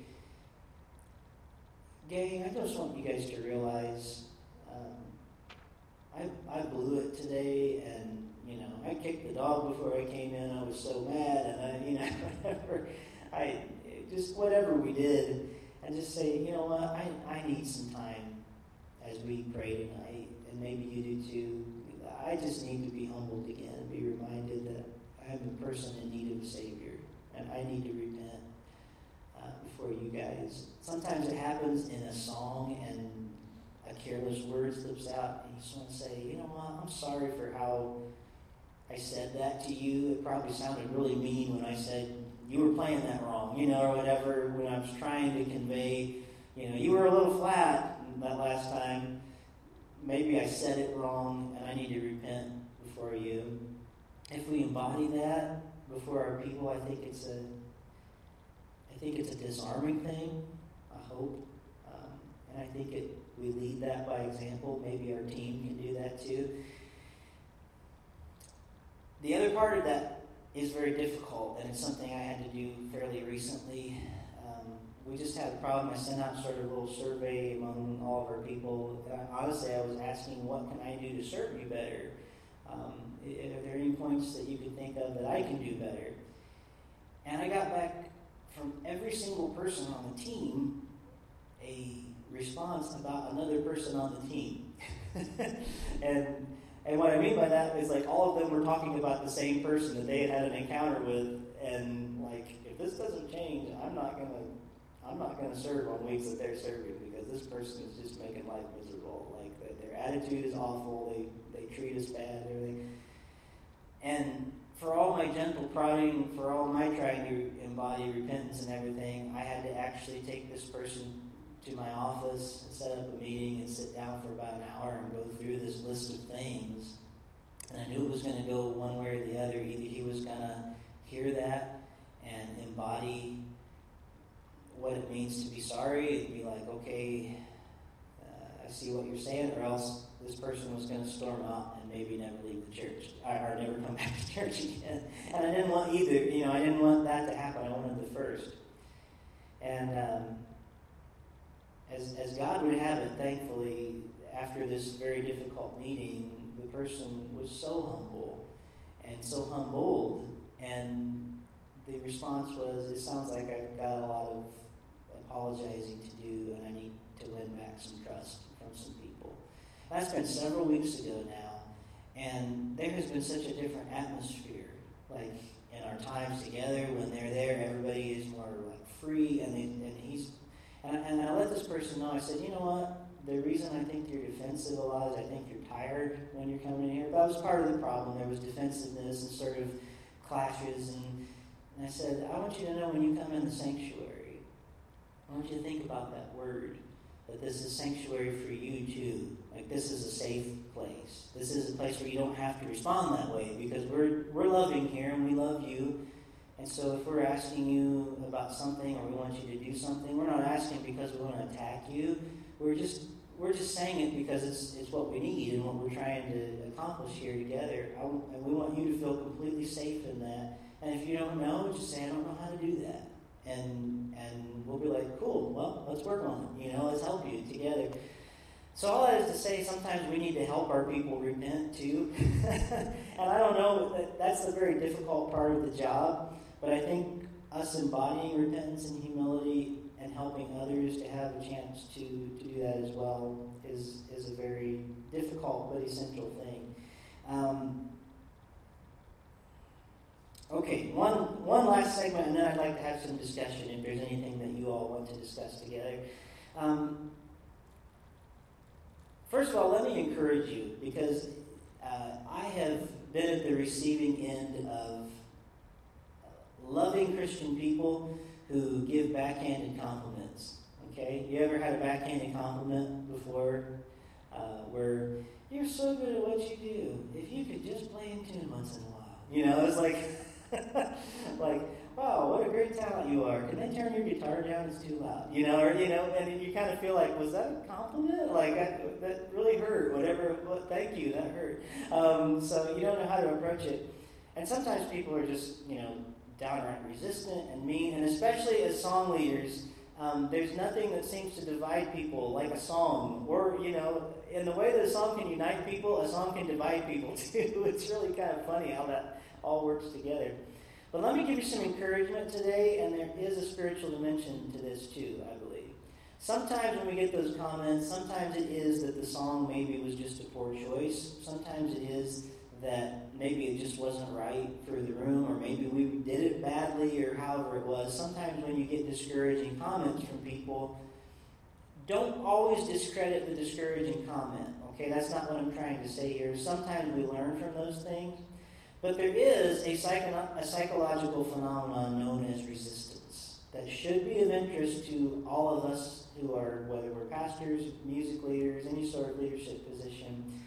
gang, I just want you guys to realize um, I, I blew it today, and you know I kicked the dog before I came in. I was so mad, and I, you know, [laughs] whatever. I just whatever we did, and just say, you know what, I, I need some time as we pray tonight, and maybe you do too. I just need to be humbled again be reminded I'm a person in need of a Savior, and I need to repent uh, before you guys. Sometimes it happens in a song and a careless word slips out, and you just want to say, you know what, I'm sorry for how I said that to you. It probably sounded really mean when I said you were playing that wrong, you know, or whatever, when I was trying to convey, you know, you were a little flat that last time. Maybe I said it wrong, and I need to repent before you. If we embody that before our people, I think it's a I think it's a disarming thing, I hope. Um, and I think it, we lead that by example. Maybe our team can do that too. The other part of that is very difficult, and it's something I had to do fairly recently. Um, we just had a problem. I sent out sort of a little survey among all of our people. honestly, I was asking, what can I do to serve you better? Um, are there any points that you could think of that I can do better? And I got back from every single person on the team a response about another person on the team. [laughs] and and what I mean by that is like all of them were talking about the same person that they had had an encounter with, and like if this doesn't change, I'm not gonna I'm not to serve on weeks that they're serving because this person is just making life miserable. Attitude is awful. They they treat us bad. Everything. And for all my gentle prodding, for all my trying to embody repentance and everything, I had to actually take this person to my office and set up a meeting and sit down for about an hour and go through this list of things. And I knew it was going to go one way or the other. Either he was going to hear that and embody what it means to be sorry. It'd be like, okay, I see what you're saying, or else this person was going to storm out and maybe never leave the church or, never come [laughs] back to church again. And I didn't want either. You know, I didn't want that to happen. I wanted the first. And um, as as God would have it, thankfully, after this very difficult meeting, the person was so humble and so humbled, and the response was, "It sounds like I've got a lot of apologizing to do, and I need to win back some trust some people." That's been several weeks ago now, and there has been such a different atmosphere. Like in our times together, when they're there, everybody is more like free, and they, and he's and, and I let this person know. I said, you know what? The reason I think you're defensive a lot is I think you're tired when you're coming in here. That was part of the problem. There was defensiveness and sort of clashes, and, and I said, I want you to know when you come in the sanctuary, I want you to think about that word that this is sanctuary for you too. Like this is a safe place. This is a place where you don't have to respond that way because we're we're loving here and we love you. And so if we're asking you about something or we want you to do something, we're not asking because we want to attack you. We're just we're just saying it because it's, it's what we need and what we're trying to accomplish here together. I, and we want you to feel completely safe in that. And if you don't know, just say, I don't know how to do that and and we'll be like, cool, well, let's work on it. You know, let's help you together. So all that is to say, sometimes we need to help our people repent too. [laughs] and I don't know that that's the very difficult part of the job, but I think us embodying repentance and humility and helping others to have a chance to, to do that as well is is a very difficult but essential thing. Um, Okay, one, one last segment, and then I'd like to have some discussion if there's anything that you all want to discuss together. Um, first of all, let me encourage you because uh, I have been at the receiving end of loving Christian people who give backhanded compliments. Okay, you ever had a backhanded compliment before, uh, where you're so good at what you do? If you could just play in tune once in a while, you know, it's like [laughs] like, wow, what a great talent you are. Can they turn your guitar down? It's too loud. You know, or, you know, and you kind of feel like, was that a compliment? Like, I, that really hurt. Whatever, well, thank you, that hurt. Um, so you don't know how to approach it. And sometimes people are just, you know, downright resistant and mean, and especially as song leaders, um, there's nothing that seems to divide people like a song. Or, you know, in the way that a song can unite people, a song can divide people [laughs] too. it's really kind of funny how that all works together. But let me give you some encouragement today, and there is a spiritual dimension to this too, I believe. Sometimes when we get those comments, sometimes it is that the song maybe was just a poor choice. Sometimes it is that maybe it just wasn't right for the room, or maybe we did it badly, or however it was. Sometimes when you get discouraging comments from people, don't always discredit the discouraging comment. Okay, that's not what I'm trying to say here. Sometimes we learn from those things. But there is a, psycho- a psychological phenomenon known as resistance that should be of interest to all of us who are, whether we're pastors, music leaders, any sort of leadership position.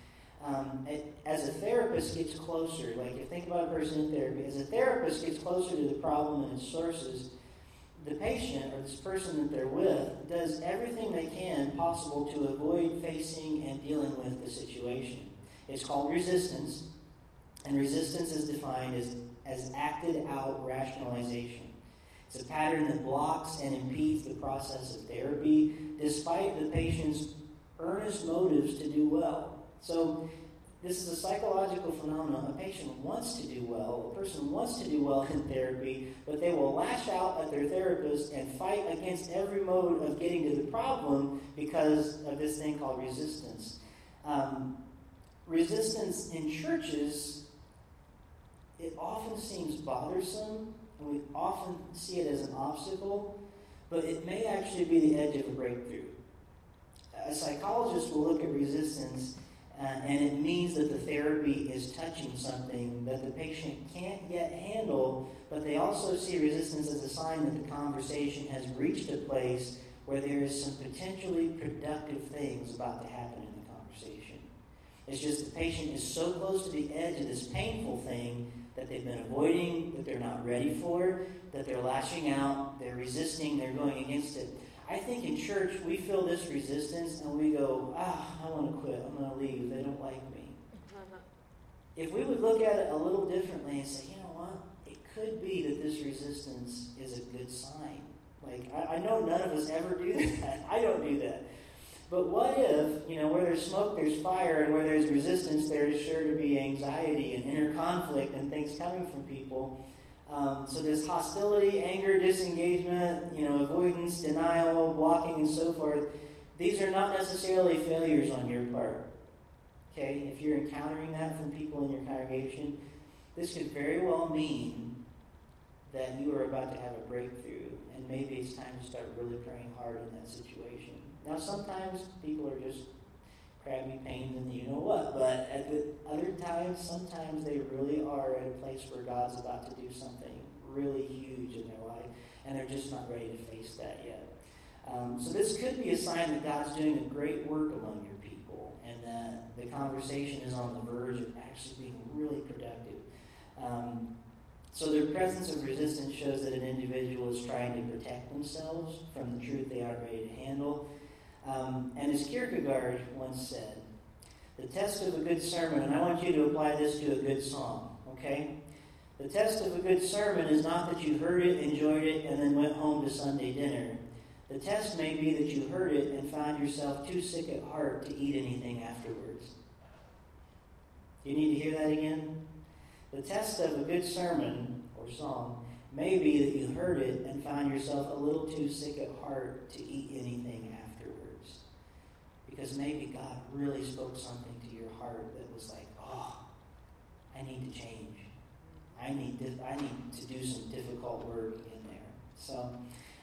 Um, it, as a therapist gets closer, like if think about a person in therapy, as a therapist gets closer to the problem and its sources, the patient or this person that they're with does everything they can possible to avoid facing and dealing with the situation. It's called resistance. And resistance is defined as, as acted out rationalization. It's a pattern that blocks and impedes the process of therapy despite the patient's earnest motives to do well. So, this is a psychological phenomenon. A patient wants to do well, a person wants to do well in therapy, but they will lash out at their therapist and fight against every mode of getting to the problem because of this thing called resistance. Um, resistance in churches it often seems bothersome, and we often see it as an obstacle. but it may actually be the edge of a breakthrough. A psychologist will look at resistance uh, and it means that the therapy is touching something that the patient can't yet handle, but they also see resistance as a sign that the conversation has reached a place where there is some potentially productive things about to happen in the conversation. It's just the patient is so close to the edge of this painful thing that they've been avoiding, that they're not ready for, that they're lashing out, they're resisting, they're going against it. I think in church we feel this resistance and we go, ah, I want to quit. I'm going to leave. They don't like me. If we would look at it a little differently and say, you know what? It could be that this resistance is a good sign. Like, I, I know none of us ever do [laughs] that. I don't do that. But what if, you know, where there's smoke, there's fire, and where there's resistance, there's sure to be anxiety and inner conflict and things coming from people. Um, so there's hostility, anger, disengagement, you know, avoidance, denial, blocking, and so forth. These are not necessarily failures on your part. Okay, if you're encountering that from people in your congregation, this could very well mean that you are about to have a breakthrough, and maybe it's time to start really praying hard in that situation. Now, sometimes people are just crabby pains and you know what. But at the other times, sometimes they really are at a place where God's about to do something really huge in their life, and they're just not ready to face that yet. Um, so this could be a sign that God's doing a great work among your people, and that the conversation is on the verge of actually being really productive. Um, so their presence of resistance shows that an individual is trying to protect themselves from the truth they aren't ready to handle. Um, and as Kierkegaard once said, the test of a good sermon, and I want you to apply this to a good song, okay? The test of a good sermon is not that you heard it, enjoyed it, and then went home to Sunday dinner. The test may be that you heard it and found yourself too sick at heart to eat anything afterwards. You need to hear that again? The test of a good sermon or song may be that you heard it and found yourself a little too sick at heart to eat anything because maybe God really spoke something to your heart that was like, oh, I need to change. I need to, I need to do some difficult work in there. So,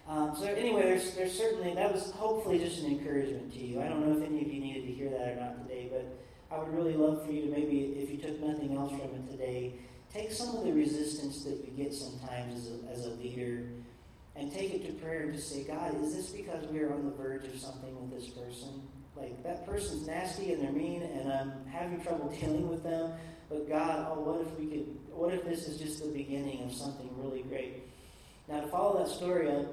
um, so anyway, there's, there's certainly that was hopefully just an encouragement to you. I don't know if any of you needed to hear that or not today, but I would really love for you to maybe, if you took nothing else from it today, take some of the resistance that you get sometimes as a, as a leader and take it to prayer and just say, God, is this because we are on the verge of something with this person? Like that person's nasty and they're mean and I'm having trouble dealing with them. But God, oh, what if we could? What if this is just the beginning of something really great? Now, to follow that story up,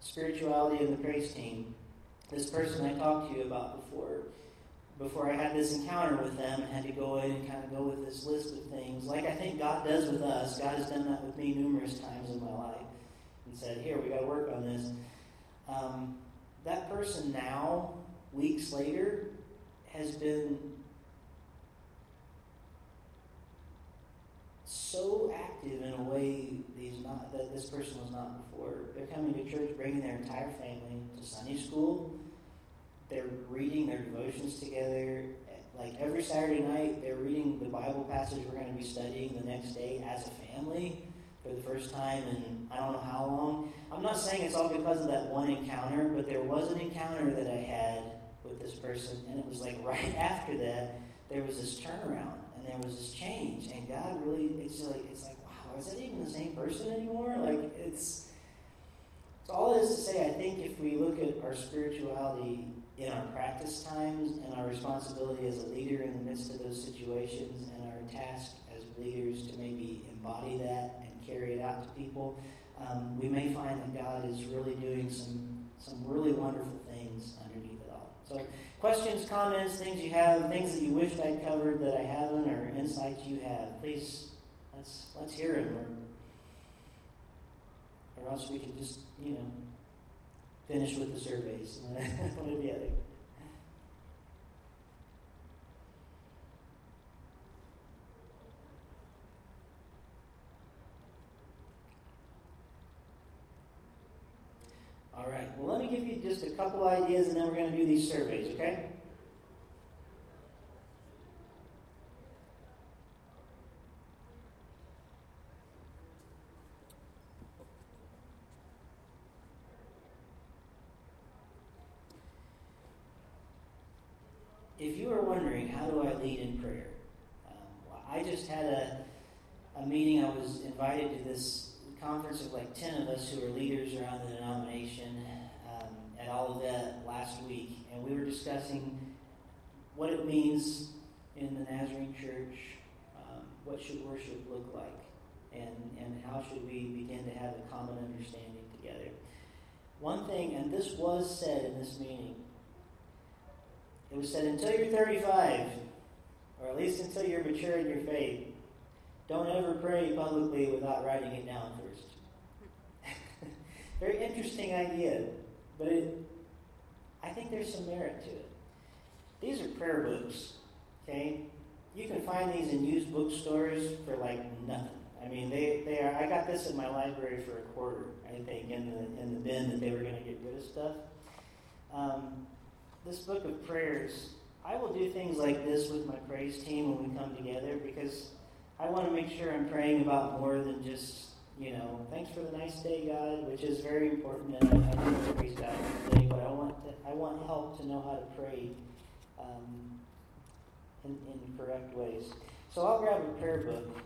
spirituality and the praise team. This person I talked to you about before, before I had this encounter with them, and had to go in and kind of go with this list of things, like I think God does with us. God has done that with me numerous times in my life, and said, "Here, we got to work on this." Um, that person now weeks later has been so active in a way these not that this person was not before. They're coming to church, bringing their entire family to Sunday school. They're reading their devotions together. Like every Saturday night, they're reading the Bible passage we're going to be studying the next day as a family for the first time in I don't know how long. I'm not saying it's all because of that one encounter, but there was an encounter that I had with this person, and it was like [laughs] right after that, there was this turnaround and there was this change, and God really, it's like, it's like, wow, is that even the same person anymore? Like, it's, it's all it is to say. I think if we look at our spirituality in our practice times and our responsibility as a leader in the midst of those situations, and our task as leaders to maybe embody that and carry it out to people, um, we may find that God is really doing some some really wonderful things underneath so, questions, comments, things you have, things that you wished I'd covered that I haven't, or insights you have, please let's let's hear it, or, or else we can just you know finish with the surveys, [laughs] one or the other. All right. Well, let me give you just a couple ideas and then we're going to do these surveys, okay? if you are wondering, how do I lead in prayer? Um, I just had a, a meeting. I was invited to this conference of like 10 of us who are leaders around the denomination um, at Olivet last week, and we were discussing what it means in the Nazarene church, um, what should worship look like, and, and how should we begin to have a common understanding together. One thing, and this was said in this meeting, it was said until you're 35, or at least until you're mature in your faith, don't ever pray publicly without writing it down first. [laughs] Very interesting idea, but it, I think there's some merit to it. These are prayer books, okay? You can find these in used bookstores for like nothing. I mean, they, they are. I got this in my library for a quarter, I think, in the in the bin that they were going to get rid of stuff. Um, this book of prayers, I will do things like this with my praise team when we come together because I want to make sure I'm praying about more than just, you know, thanks for the nice day, God, which is very important, and I, I do praise God today. But I want to, I want help to know how to pray um, in, in correct ways. So I'll grab a prayer book,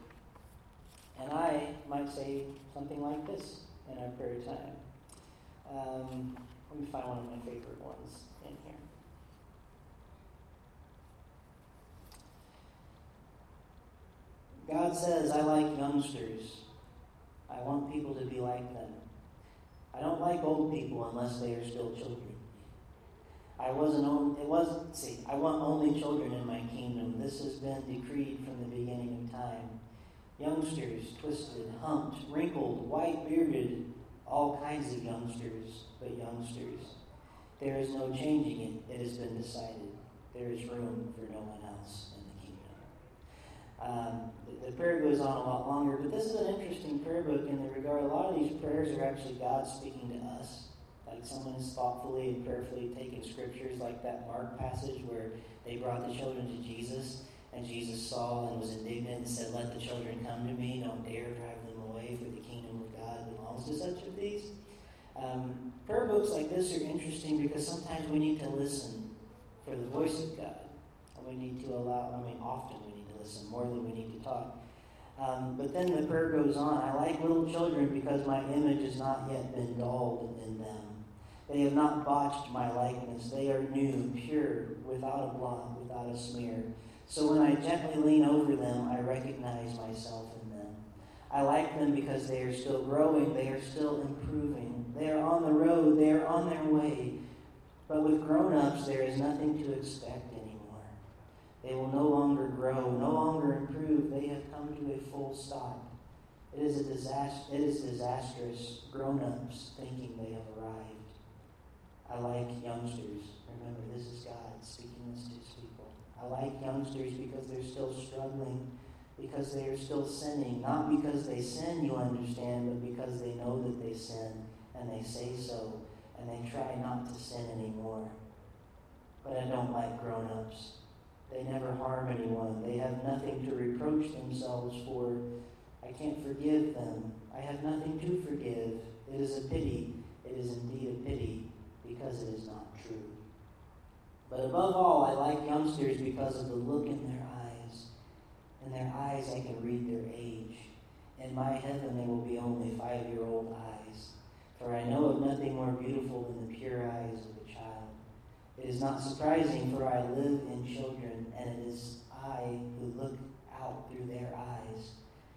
and I might say something like this in our prayer time. Um, let me find one of my favorite ones in here. God says, I like youngsters. I want people to be like them. I don't like old people unless they are still children. I wasn't on, it wasn't, see, I want only children in my kingdom. This has been decreed from the beginning of time. Youngsters, twisted, humped, wrinkled, white bearded, all kinds of youngsters, but youngsters. There is no changing it. It has been decided. There is room for no one else in the kingdom. Um, the, the prayer goes on a lot longer, but this is an interesting prayer book in the regard. A lot of these prayers are actually God speaking to us. Someone has thoughtfully and prayerfully taken scriptures like that Mark passage where they brought the children to Jesus, and Jesus saw and was indignant and said, Let the children come to me, don't dare drive them away, for the kingdom of God belongs to such of these. Um, prayer books like this are interesting because sometimes we need to listen for the voice of God. And we need to allow, I mean, often we need to listen more than we need to talk. Um, but then the prayer goes on I like little children because my image has not yet been dulled in them. They have not botched my likeness. They are new, pure, without a blot, without a smear. So when I gently lean over them, I recognize myself in them. I like them because they are still growing, they are still improving. They are on the road, they are on their way. But with grown ups, there is nothing to expect anymore. They will no longer grow, no longer improve. They have come to a full stop. It is a disaster. It is disastrous. Grown ups thinking they have arrived. I like youngsters. Remember, this is God speaking this to his people. I like youngsters because they're still struggling, because they are still sinning. Not because they sin, you understand, but because they know that they sin and they say so and they try not to sin anymore. But I don't like grown ups. They never harm anyone. They have nothing to reproach themselves for. I can't forgive them. I have nothing to forgive. It is a pity. It is indeed a pity because it is not true. But above all, I like youngsters because of the look in their eyes. In their eyes, I can read their age. In my heaven, they will be only five year old eyes. For I know of nothing more beautiful than the pure eyes of a child. It is not surprising, for I live in children, and it is I who look out through their eyes.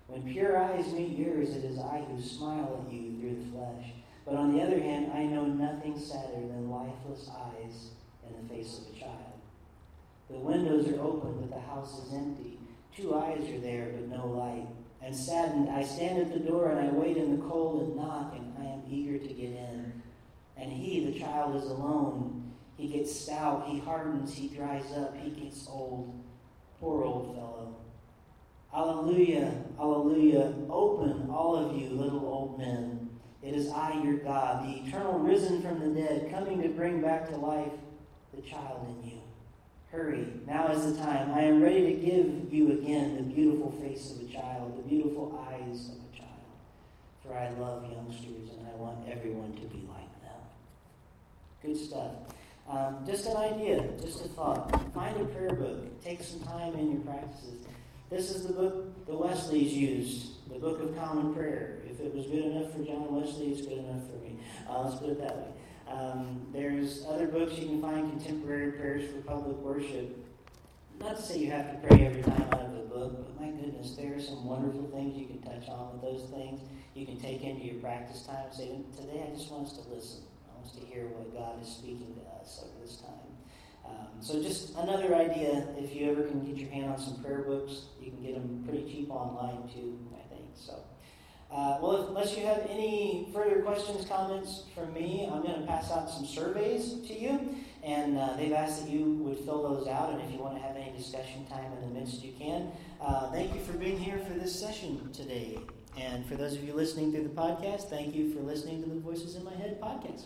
When pure eyes meet yours, it is I who smile at you through the flesh. But on the other hand, I know nothing sadder than lifeless eyes in the face of a child. The windows are open, but the house is empty. Two eyes are there, but no light. And saddened, I stand at the door and I wait in the cold and knock, and I am eager to get in. And he, the child, is alone. He gets stout, he hardens, he dries up, he gets old. Poor old fellow. Alleluia, alleluia. Open, all of you little old men. It is I, your God, the eternal risen from the dead, coming to bring back to life the child in you. Hurry, now is the time. I am ready to give you again the beautiful face of a child, the beautiful eyes of a child. For I love youngsters and I want everyone to be like them. Good stuff. Um, just an idea, just a thought. Find a prayer book. Take some time in your practices. This is the book the Wesleys used, the Book of Common Prayer. If it was good enough for John Wesley, it's good enough for me. Uh, let's put it that way. Um, there's other books you can find, contemporary prayers for public worship. Not to say you have to pray every time out of a book, but my goodness, there are some wonderful things you can touch on with those things. You can take into your practice time and say, Today I just want us to listen. I want us to hear what God is speaking to us over this time. Um, so, just another idea if you ever can get your hand on some prayer books, you can get them pretty cheap online too, I think. So. Uh, well, unless you have any further questions, comments from me, I'm going to pass out some surveys to you. And uh, they've asked that you would fill those out. And if you want to have any discussion time in the midst, you can. Uh, thank you for being here for this session today. And for those of you listening through the podcast, thank you for listening to the Voices in My Head podcast.